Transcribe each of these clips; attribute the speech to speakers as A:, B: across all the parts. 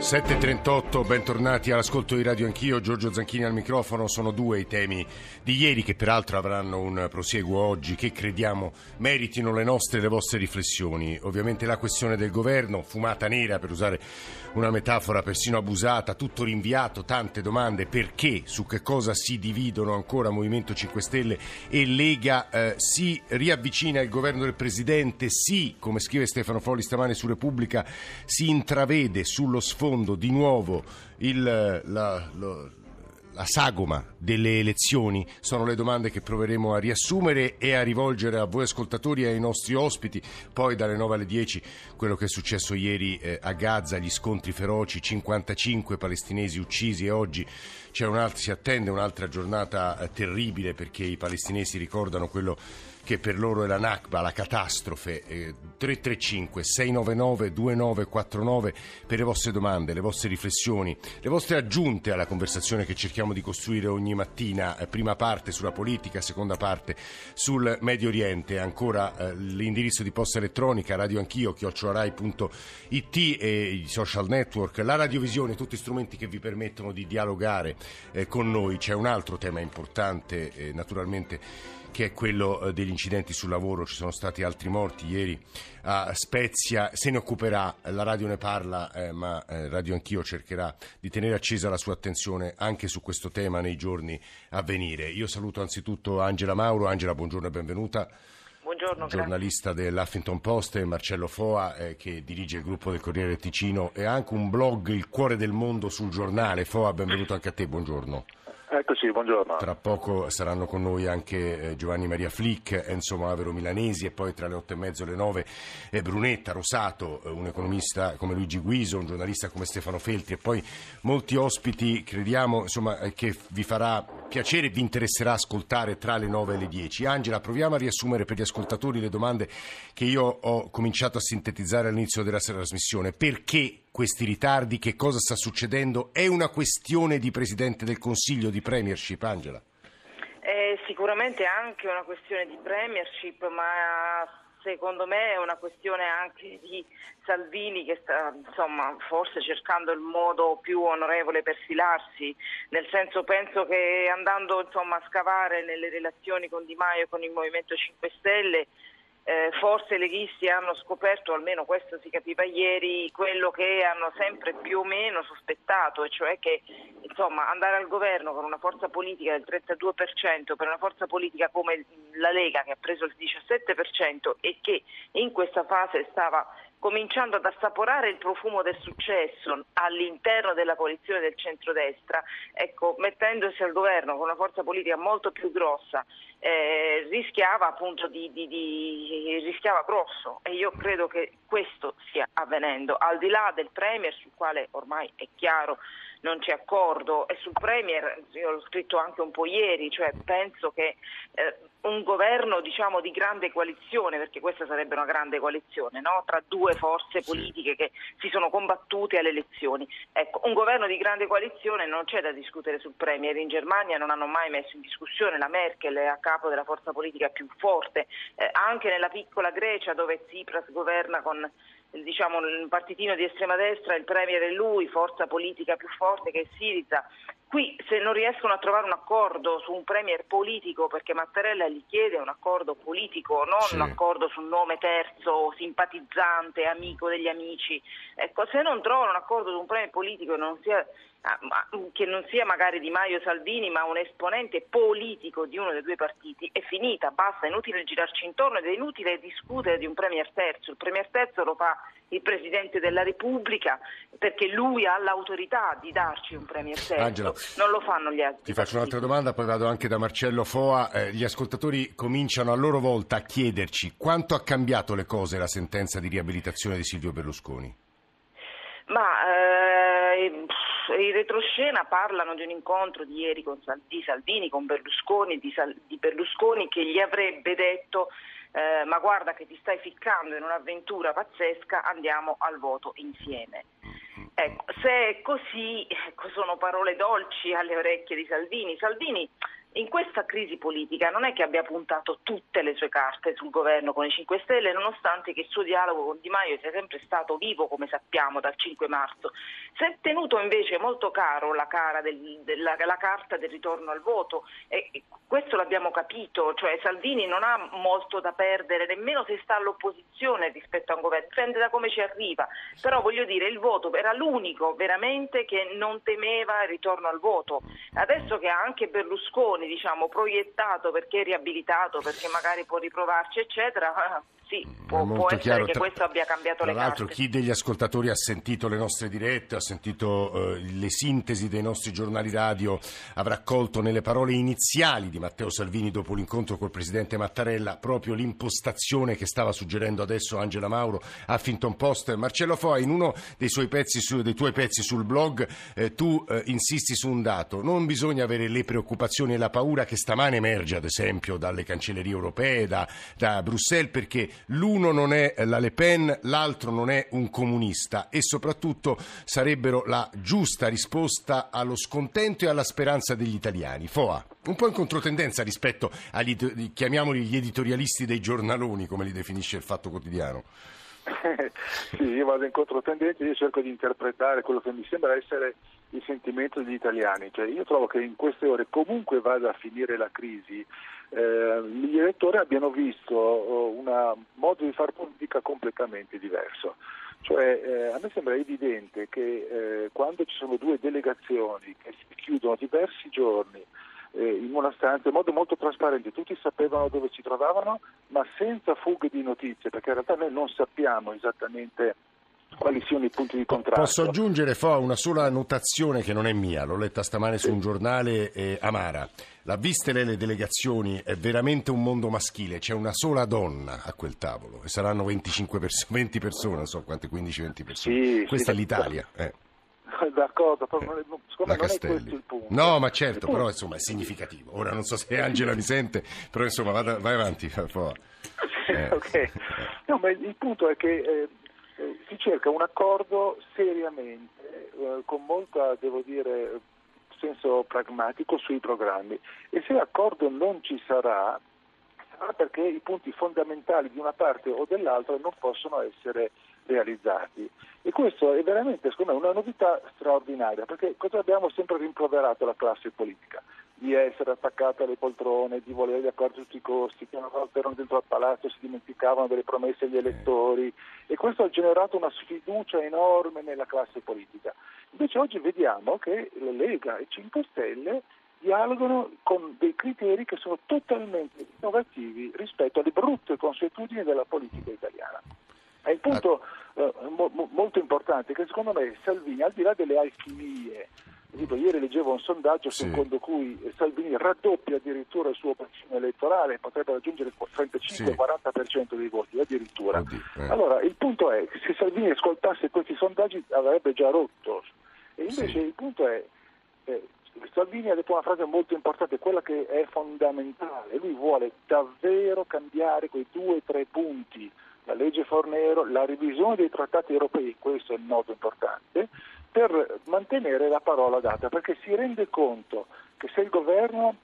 A: 7.38, bentornati all'ascolto di Radio Anch'io, Giorgio Zanchini al microfono, sono due i temi di ieri che peraltro avranno un prosieguo oggi che crediamo meritino le nostre e le vostre riflessioni. Ovviamente la questione del governo, fumata nera per usare una metafora persino abusata, tutto rinviato, tante domande, perché, su che cosa si dividono ancora Movimento 5 Stelle e Lega, eh, si riavvicina il governo del Presidente, sì, come scrive Stefano Folli stamane su Repubblica, si intravede sullo sfondo di nuovo il, la, lo, la sagoma delle elezioni? Sono le domande che proveremo a riassumere e a rivolgere a voi ascoltatori e ai nostri ospiti. Poi dalle 9 alle 10 quello che è successo ieri eh, a Gaza, gli scontri feroci, 55 palestinesi uccisi e oggi si attende un'altra giornata eh, terribile perché i palestinesi ricordano quello che per loro è la Nakba, la catastrofe. Eh, 335 699 2949 per le vostre domande, le vostre riflessioni, le vostre aggiunte alla conversazione che cerchiamo di costruire ogni mattina. Eh, prima parte sulla politica, seconda parte sul Medio Oriente. Ancora eh, l'indirizzo di posta elettronica, radioanchio, chiocciolarai.it e i social network, la radiovisione, tutti strumenti che vi permettono di dialogare eh, con noi. C'è un altro tema importante, eh, naturalmente che è quello eh, degli incidenti sul lavoro. Ci sono stati altri morti ieri a Spezia. Se ne occuperà, la radio ne parla, eh, ma eh, Radio Anch'io cercherà di tenere accesa la sua attenzione anche su questo tema nei giorni a venire. Io saluto anzitutto Angela Mauro. Angela, buongiorno e benvenuta.
B: Buongiorno,
A: giornalista grazie. dell'Huffington Post e Marcello Foa eh, che dirige il gruppo del Corriere Ticino e anche un blog Il cuore del mondo sul giornale. Foa, benvenuto anche a te, buongiorno.
C: Eccoci, buongiorno.
A: Tra poco saranno con noi anche eh, Giovanni Maria Flick, Enzo Mavero Milanesi e poi tra le otto e mezzo e le nove eh, Brunetta Rosato, eh, un economista come Luigi Guiso, un giornalista come Stefano Feltri e poi molti ospiti, crediamo insomma, che vi farà piacere e vi interesserà ascoltare tra le nove e le dieci. Angela, proviamo a riassumere per gli ascoltatori le domande che io ho cominciato a sintetizzare all'inizio della trasmissione. Perché questi ritardi, che cosa sta succedendo? È una questione di Presidente del Consiglio, di Premiership, Angela?
B: È sicuramente anche una questione di Premiership, ma secondo me è una questione anche di Salvini che sta insomma, forse cercando il modo più onorevole per filarsi, nel senso penso che andando insomma, a scavare nelle relazioni con Di Maio e con il Movimento 5 Stelle eh, forse i leghisti hanno scoperto, almeno questo si capiva ieri, quello che hanno sempre più o meno sospettato, e cioè che insomma, andare al governo con una forza politica del 32% per una forza politica come la Lega che ha preso il 17% e che in questa fase stava cominciando ad assaporare il profumo del successo all'interno della coalizione del centrodestra, ecco, mettendosi al governo con una forza politica molto più grossa, eh, rischiava appunto di, di, di, rischiava grosso. E io credo che questo stia avvenendo, al di là del Premier sul quale ormai è chiaro non c'è accordo e sul Premier, io l'ho scritto anche un po' ieri, cioè penso che eh, un governo diciamo, di grande coalizione, perché questa sarebbe una grande coalizione, no? tra due forze politiche che si sono combattute alle elezioni. Ecco, un governo di grande coalizione non c'è da discutere sul Premier, in Germania non hanno mai messo in discussione la Merkel è a capo della forza politica più forte, eh, anche nella piccola Grecia dove Tsipras governa con diciamo, un partitino di estrema destra, il Premier è lui, forza politica più forte che è Siriza. Qui se non riescono a trovare un accordo su un Premier politico, perché Mattarella gli chiede un accordo politico, non sì. un accordo su un nome terzo, simpatizzante, amico degli amici, ecco, se non trovano un accordo su un Premier politico non sia che non sia magari Di Maio Salvini ma un esponente politico di uno dei due partiti è finita, basta, è inutile girarci intorno ed è inutile discutere di un Premier terzo, il Premier terzo lo fa il Presidente della Repubblica perché lui ha l'autorità di darci un Premier terzo, Angela, non lo fanno gli altri.
A: Ti faccio un'altra domanda, poi vado anche da Marcello Foa, eh, gli ascoltatori cominciano a loro volta a chiederci quanto ha cambiato le cose la sentenza di riabilitazione di Silvio Berlusconi?
B: Ma eh, in retroscena parlano di un incontro di ieri Sal- di Salvini con Berlusconi, di, Sal- di Berlusconi che gli avrebbe detto eh, ma guarda che ti stai ficcando in un'avventura pazzesca, andiamo al voto insieme. Ecco, se è così, ecco, sono parole dolci alle orecchie di Salvini. Salvini in questa crisi politica non è che abbia puntato tutte le sue carte sul governo con i 5 Stelle, nonostante che il suo dialogo con Di Maio sia sempre stato vivo, come sappiamo, dal 5 marzo. Si è tenuto invece molto caro la, del, della, la carta del ritorno al voto e questo l'abbiamo capito, cioè Salvini non ha molto da perdere nemmeno se sta all'opposizione rispetto a un governo, dipende da come ci arriva, però voglio dire il voto era l'unico veramente che non temeva il ritorno al voto. Adesso che anche Berlusconi diciamo, proiettato perché riabilitato, perché magari può riprovarci eccetera, sì, può, può essere chiaro. che questo abbia cambiato
A: Tra
B: le
A: carte. Tra l'altro chi degli ascoltatori ha sentito le nostre dirette, ha sentito eh, le sintesi dei nostri giornali radio, avrà colto nelle parole iniziali di Matteo Salvini dopo l'incontro col Presidente Mattarella proprio l'impostazione che stava suggerendo adesso Angela Mauro a Finton Post. Marcello Foa, in uno dei, su, dei tuoi pezzi sul blog eh, tu eh, insisti su un dato, non bisogna avere le preoccupazioni e la paura che stamane emerge ad esempio dalle cancellerie europee, da, da Bruxelles, perché l'uno non è la Le Pen, l'altro non è un comunista e soprattutto sarebbero la giusta risposta allo scontento e alla speranza degli italiani. Foa, un po' in controtendenza rispetto agli, chiamiamoli gli editorialisti dei giornaloni, come li definisce il Fatto Quotidiano.
C: sì, io vado in controtendenza, io cerco di interpretare quello che mi sembra essere il sentimento degli italiani. Cioè, io trovo che in queste ore comunque vada a finire la crisi, eh, gli elettori abbiano visto oh, un modo di fare politica completamente diverso. Cioè, eh, a me sembra evidente che eh, quando ci sono due delegazioni che si chiudono diversi giorni eh, in una stanza in modo molto trasparente, tutti sapevano dove si trovavano, ma senza fughe di notizie, perché in realtà noi non sappiamo esattamente quali siano i punti di contrasto.
A: Posso aggiungere, Fo, una sola notazione che non è mia, l'ho letta stamane su un giornale eh, Amara. La viste le delegazioni è veramente un mondo maschile, c'è una sola donna a quel tavolo e saranno 25 perso- 20 persone, non so quante, 15-20 persone. Sì, Questa sì, è l'Italia. Eh.
C: D'accordo, però non è, non è questo il punto.
A: No, ma certo, però insomma è significativo. Ora non so se Angela mi sente, però insomma vada, vai avanti.
C: Eh. ok, no, ma il punto è che eh, eh, si cerca un accordo seriamente, eh, con molta, devo dire, senso pragmatico sui programmi e se l'accordo non ci sarà, sarà perché i punti fondamentali di una parte o dell'altra non possono essere realizzati. E questo è veramente, secondo me, una novità straordinaria, perché cosa abbiamo sempre rimproverato la classe politica? Di essere attaccata alle poltrone, di volere accordi a tutti i costi, che una volta erano dentro al palazzo si dimenticavano delle promesse agli elettori e questo ha generato una sfiducia enorme nella classe politica. Invece oggi vediamo che la Lega e 5 Stelle dialogano con dei criteri che sono totalmente innovativi rispetto alle brutte consuetudini della politica italiana. È il punto eh, mo- molto importante che secondo me Salvini, al di là delle alchimie, dico, ieri leggevo un sondaggio sì. secondo cui Salvini raddoppia addirittura il suo bacino elettorale, potrebbe raggiungere il 35-40% sì. dei voti addirittura. Oddio, eh. Allora il punto è che se Salvini ascoltasse questi sondaggi avrebbe già rotto. E invece sì. il punto è eh, Salvini ha detto una frase molto importante, quella che è fondamentale. Lui vuole davvero cambiare quei due o tre punti la legge Fornero, la revisione dei trattati europei, questo è il nodo importante, per mantenere la parola data, perché si rende conto che se governo,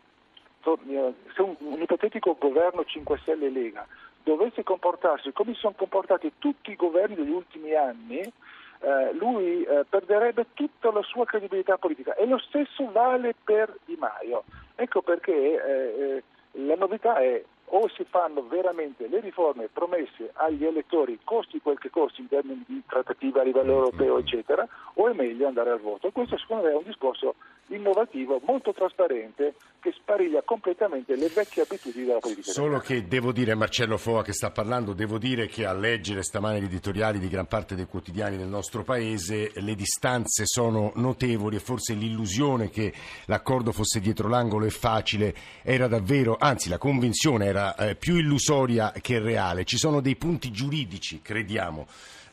C: se un, un ipotetico governo 5 Stelle Lega dovesse comportarsi come si sono comportati tutti i governi degli ultimi anni, eh, lui eh, perderebbe tutta la sua credibilità politica e lo stesso vale per Di Maio. Ecco perché eh, eh la novità è o si fanno veramente le riforme promesse agli elettori, costi quel che costi in termini di trattativa a livello europeo, eccetera, o è meglio andare al voto. Questo secondo me è un discorso innovativo, molto trasparente, che spariglia completamente le vecchie abitudini della politica.
A: Solo che devo dire, Marcello Foa che sta parlando, devo dire che a leggere stamane gli editoriali di gran parte dei quotidiani del nostro paese le distanze sono notevoli e forse l'illusione che l'accordo fosse dietro l'angolo e facile era davvero, anzi la convinzione era eh, più illusoria che reale. Ci sono dei punti giuridici, crediamo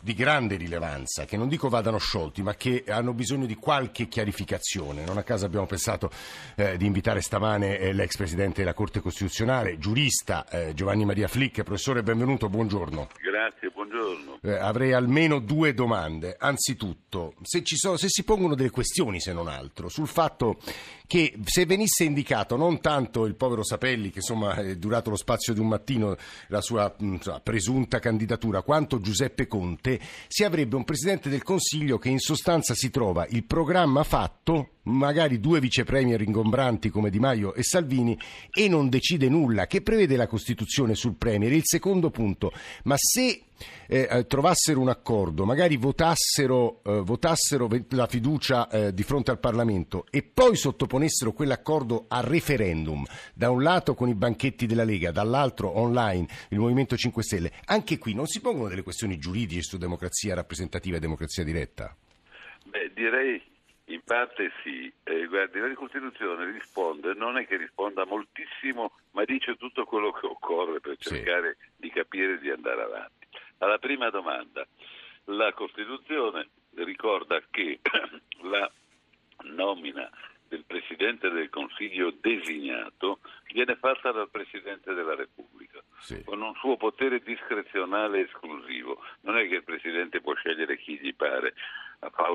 A: di grande rilevanza, che non dico vadano sciolti, ma che hanno bisogno di qualche chiarificazione. Non a caso abbiamo pensato eh, di invitare stamane eh, l'ex Presidente della Corte Costituzionale, giurista eh, Giovanni Maria Flick. Professore, benvenuto, buongiorno.
D: Grazie, buongiorno.
A: Eh, avrei almeno due domande. Anzitutto, se, sono, se si pongono delle questioni, se non altro, sul fatto che se venisse indicato non tanto il povero Sapelli, che insomma è durato lo spazio di un mattino la sua insomma, presunta candidatura, quanto Giuseppe Conte, si avrebbe un Presidente del Consiglio che in sostanza si trova il programma fatto magari due vicepremier ingombranti come Di Maio e Salvini e non decide nulla, che prevede la Costituzione sul Premier. Il secondo punto, ma se eh, eh trovassero un accordo, magari votassero, eh, votassero la fiducia eh, di fronte al Parlamento e poi sottoponessero quell'accordo a referendum, da un lato con i banchetti della Lega, dall'altro online il Movimento 5 Stelle, anche qui non si pongono delle questioni giuridiche su democrazia rappresentativa e democrazia diretta?
D: Beh, direi in parte sì, eh, guardi, la Costituzione risponde, non è che risponda moltissimo, ma dice tutto quello che occorre per cercare sì. di capire e di andare avanti. Alla prima domanda, la Costituzione ricorda che la nomina del Presidente del Consiglio designato viene fatta dal Presidente della Repubblica, sì. con un suo potere discrezionale esclusivo. Non è che il Presidente può scegliere chi gli pare,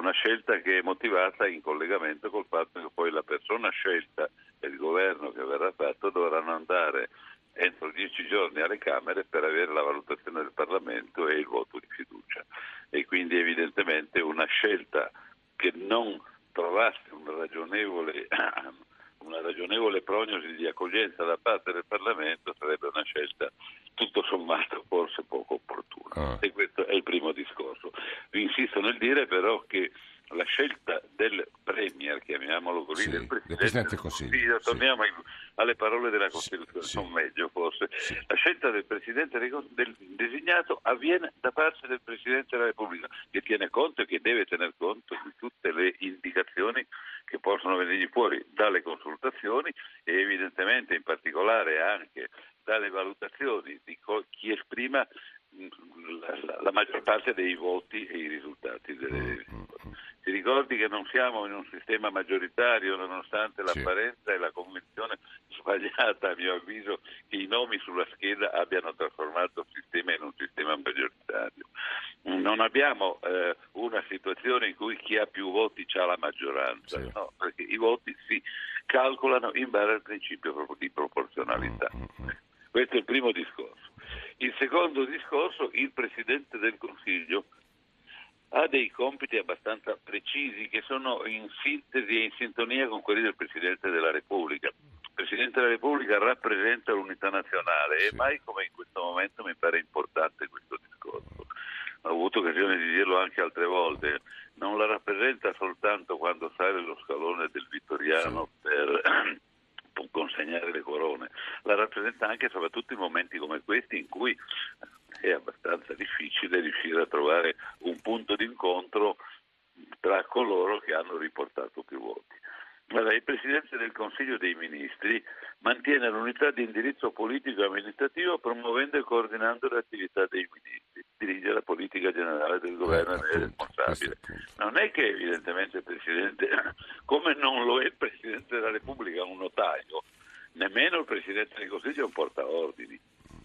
D: una scelta che è motivata in collegamento col fatto che poi la persona scelta e il governo che verrà fatto dovranno andare entro dieci giorni alle Camere per avere la valutazione del Parlamento e il voto di fiducia. E quindi evidentemente una scelta che non trovasse un ragionevole una ragionevole prognosi di accoglienza da parte del Parlamento sarebbe una scelta tutto sommato forse poco opportuna. Ah. E questo è il primo discorso. Vi insisto nel dire però che la scelta del Premier, chiamiamolo così,
A: sì,
D: del
A: Presidente, Presidente del Consiglio,
D: torniamo sì. alle parole della Costituzione, sì, non meglio forse, la scelta del Presidente del designato avviene da parte del Presidente della Repubblica, che tiene conto e che deve tener conto di tutte le indicazioni che possono venire fuori dalle consultazioni e evidentemente in particolare anche dalle valutazioni di chi esprima la, la maggior parte dei voti e i risultati delle mm-hmm. Ti ricordi che non siamo in un sistema maggioritario nonostante l'apparenza sì. e la convenzione sbagliata, a mio avviso, che i nomi sulla scheda abbiano trasformato il sistema in un sistema maggioritario. Non abbiamo eh, una situazione in cui chi ha più voti ha la maggioranza, sì. no, perché i voti si calcolano in base al principio di proporzionalità. Questo è il primo discorso. Il secondo discorso, il Presidente del Consiglio ha dei compiti abbastanza precisi che sono in sintesi e in sintonia con quelli del Presidente della Repubblica. Il Presidente della Repubblica rappresenta l'unità nazionale sì. e mai come in questo momento mi pare importante questo discorso. Ho avuto occasione di dirlo anche altre volte, non la rappresenta soltanto quando sale lo scalone del Vittoriano sì. per consegnare le corone, la rappresenta anche e soprattutto in momenti come questi in cui è abbastanza difficile riuscire a trovare un punto d'incontro tra coloro che hanno riportato più voti. Allora, il Presidente del Consiglio dei Ministri mantiene l'unità di indirizzo politico e amministrativo promuovendo e coordinando le attività dei ministri, dirige la politica generale del governo e è responsabile. Non è che evidentemente il Presidente, come non lo è il Presidente della Repubblica, un notaio, nemmeno il Presidente del Consiglio è un portaordini.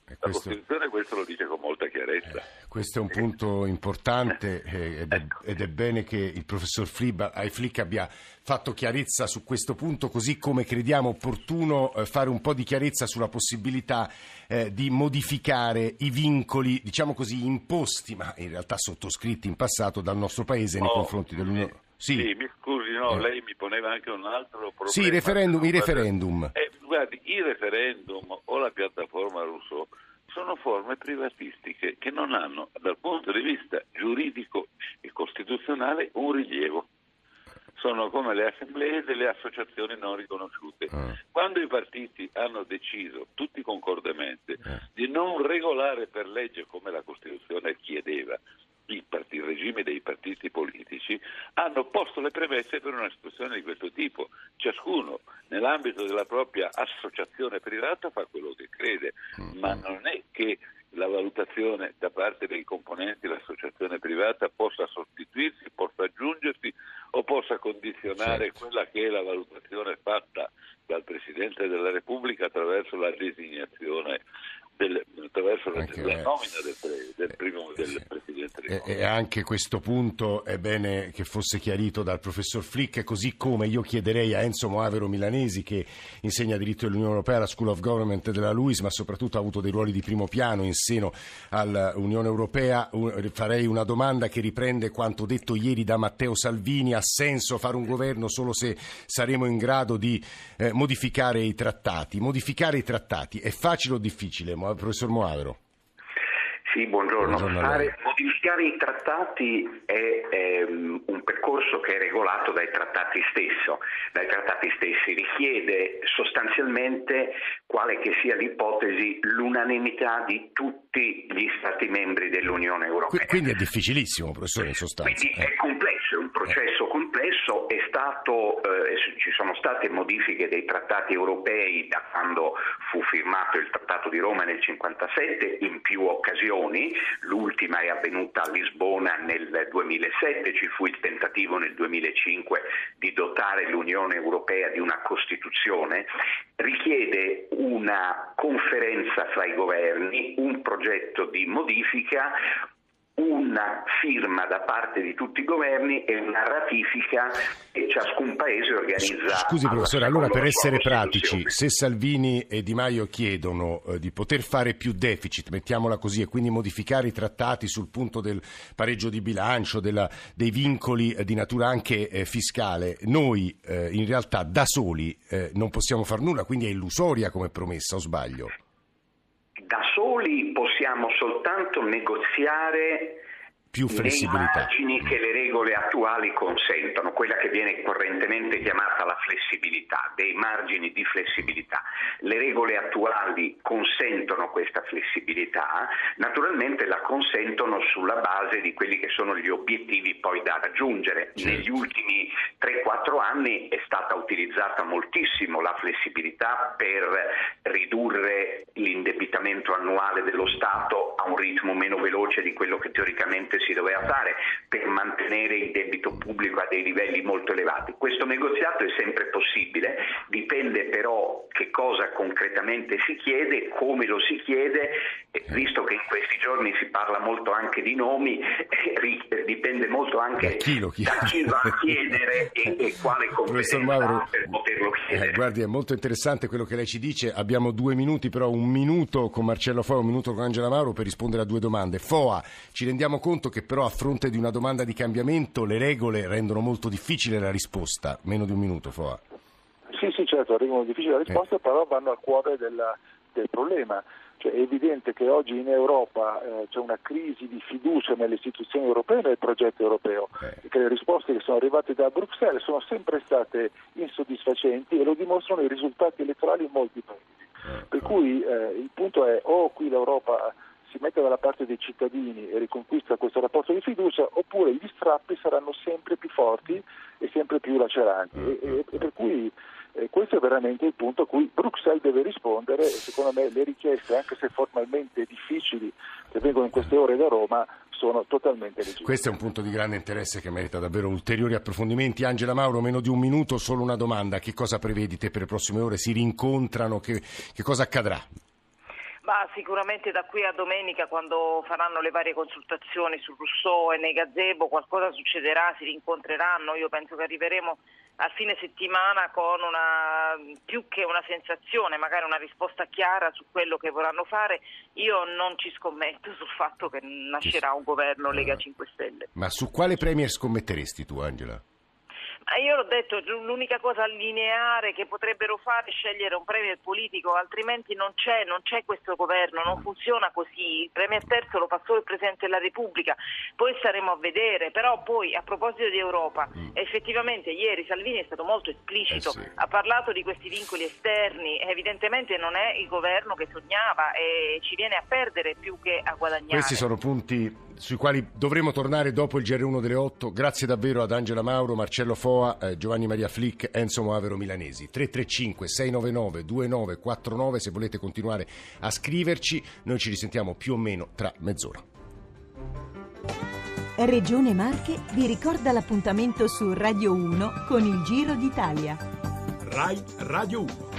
D: La Costituzione questo lo dice con molta chiarezza. Eh,
A: questo è un punto importante eh, ed, è, ecco. ed, è, bene che il professor Flick abbia fatto chiarezza su questo punto, così come crediamo opportuno eh, fare un po' di chiarezza sulla possibilità eh, di modificare i vincoli, diciamo così, imposti, ma in realtà sottoscritti in passato dal nostro Paese nei oh, confronti dell'Unione.
D: Sì. sì. mi scusi, no, eh. lei mi poneva anche un altro problema.
A: Sì, referendum, i referendum.
D: Eh, guardi, i referendum o la piattaforma Rousseau sono forme privatistiche che non hanno dal punto di vista giuridico e costituzionale un rilievo. Sono come le assemblee delle associazioni non riconosciute. Ah. Quando i partiti hanno deciso, tutti concordemente, ah. di non regolare per legge come la Costituzione chiedeva, il, part- il, regime dei partiti politici hanno posto le premesse per una situazione di questo tipo. Ciascuno nell'ambito della propria associazione privata fa quello che crede, mm-hmm. ma non è che la valutazione da parte dei componenti dell'associazione privata possa sostituirsi, possa aggiungersi o possa condizionare certo. quella che è la valutazione fatta dal Presidente della Repubblica attraverso la designazione del, attraverso la, la nomina del, del, primo, del Presidente
A: Consiglio. E anche questo punto è bene che fosse chiarito dal professor Flick, così come io chiederei a Enzo Moavero Milanesi, che insegna diritto dell'Unione Europea alla School of Government della LUIS, ma soprattutto ha avuto dei ruoli di primo piano in seno all'Unione Europea, farei una domanda che riprende quanto detto ieri da Matteo Salvini, ha senso fare un governo solo se saremo in grado di eh, modificare i trattati. Modificare i trattati è facile o difficile, professor Moavero?
E: Sì, buongiorno. buongiorno Fare, modificare i trattati è, è, un percorso che è regolato dai trattati, stesso, dai trattati stessi, richiede sostanzialmente quale che sia l'ipotesi l'unanimità di tutti gli Stati membri dell'Unione Europea.
A: Quindi è difficilissimo, professore, in sostanza.
E: Quindi eh. è complesso, è un processo complesso, è stato, eh, ci sono state modifiche dei trattati europei da quando fu firmato il Trattato di Roma nel 1957 in più occasioni, l'ultima è avvenuta a Lisbona nel 2007, ci fu il tentativo nel 2005 di dotare l'Unione Europea di una Costituzione, richiede una conferenza fra i governi, un progetto di modifica, una firma da parte di tutti i governi e una ratifica e ciascun paese organizza.
A: Scusi professore, allora per essere pratici, se Salvini e Di Maio chiedono eh, di poter fare più deficit, mettiamola così, e quindi modificare i trattati sul punto del pareggio di bilancio, della, dei vincoli eh, di natura anche eh, fiscale, noi eh, in realtà da soli eh, non possiamo far nulla, quindi è illusoria come promessa, o sbaglio?
E: Da soli possiamo soltanto negoziare
A: più flessibilità.
E: margini che le regole attuali consentono, quella che viene correntemente chiamata la flessibilità, dei margini di flessibilità. Le regole attuali consentono questa flessibilità, naturalmente la consentono sulla base di quelli che sono gli obiettivi poi da raggiungere. Certo. Negli ultimi 3-4 anni è stata utilizzata moltissimo la flessibilità per ridurre l'indebitamento annuale dello Stato a un ritmo meno veloce di quello che teoricamente si doveva fare per mantenere il debito pubblico a dei livelli molto elevati. Questo negoziato è sempre possibile, dipende però che cosa concretamente si chiede, come lo si chiede, visto che in questi giorni si parla molto anche di nomi, dipende molto anche da chi, chi? Da chi va a chiedere e, e quale competenza Mauro, per poterlo chiedere.
A: Eh, guardi, è molto interessante quello che lei ci dice, abbiamo due minuti, però un minuto con Marcello Foa, un minuto con Angela Mauro per rispondere a due domande. Foa, ci rendiamo conto che però a fronte di una domanda di cambiamento le regole rendono molto difficile la risposta. Meno di un minuto, Foa.
C: Sì, sì, certo, rendono difficile la risposta, eh. però vanno al cuore della, del problema. Cioè, è evidente che oggi in Europa eh, c'è una crisi di fiducia nelle istituzioni europee e nel progetto europeo eh. che le risposte che sono arrivate da Bruxelles sono sempre state insoddisfacenti e lo dimostrano i risultati elettorali in molti paesi. Eh. Per cui eh, il punto è o qui l'Europa si mette dalla parte dei cittadini e riconquista questo rapporto di fiducia, oppure gli strappi saranno sempre più forti e sempre più laceranti. E, e, e per cui eh, questo è veramente il punto a cui Bruxelles deve rispondere e secondo me le richieste, anche se formalmente difficili, che vengono in queste ore da Roma, sono totalmente legittime.
A: Questo è un punto di grande interesse che merita davvero ulteriori approfondimenti. Angela Mauro, meno di un minuto, solo una domanda. Che cosa prevedi te per le prossime ore? Si rincontrano? Che, che cosa accadrà?
B: Ma sicuramente da qui a domenica, quando faranno le varie consultazioni su Rousseau e nei gazebo, qualcosa succederà, si rincontreranno. Io penso che arriveremo a fine settimana con una, più che una sensazione, magari una risposta chiara su quello che vorranno fare. Io non ci scommetto sul fatto che nascerà un governo Lega 5 Stelle.
A: Ma su quale premier scommetteresti tu, Angela?
B: Io l'ho detto, l'unica cosa lineare che potrebbero fare è scegliere un premier politico, altrimenti non c'è, non c'è questo governo, non funziona così. Il premier terzo lo fa solo il Presidente della Repubblica, poi staremo a vedere. Però poi a proposito di Europa, mm. effettivamente ieri Salvini è stato molto esplicito, eh sì. ha parlato di questi vincoli esterni, evidentemente non è il governo che sognava e ci viene a perdere più che a guadagnare.
A: Questi sono punti sui quali dovremo tornare dopo il GR1 delle 8. Grazie davvero ad Angela Mauro, Marcello Foa, eh, Giovanni Maria Flick, Enzo Moavero Milanesi. 335 699 2949 se volete continuare a scriverci. Noi ci risentiamo più o meno tra mezz'ora.
F: Regione Marche vi ricorda l'appuntamento su Radio 1 con il Giro d'Italia.
G: RAI Radio 1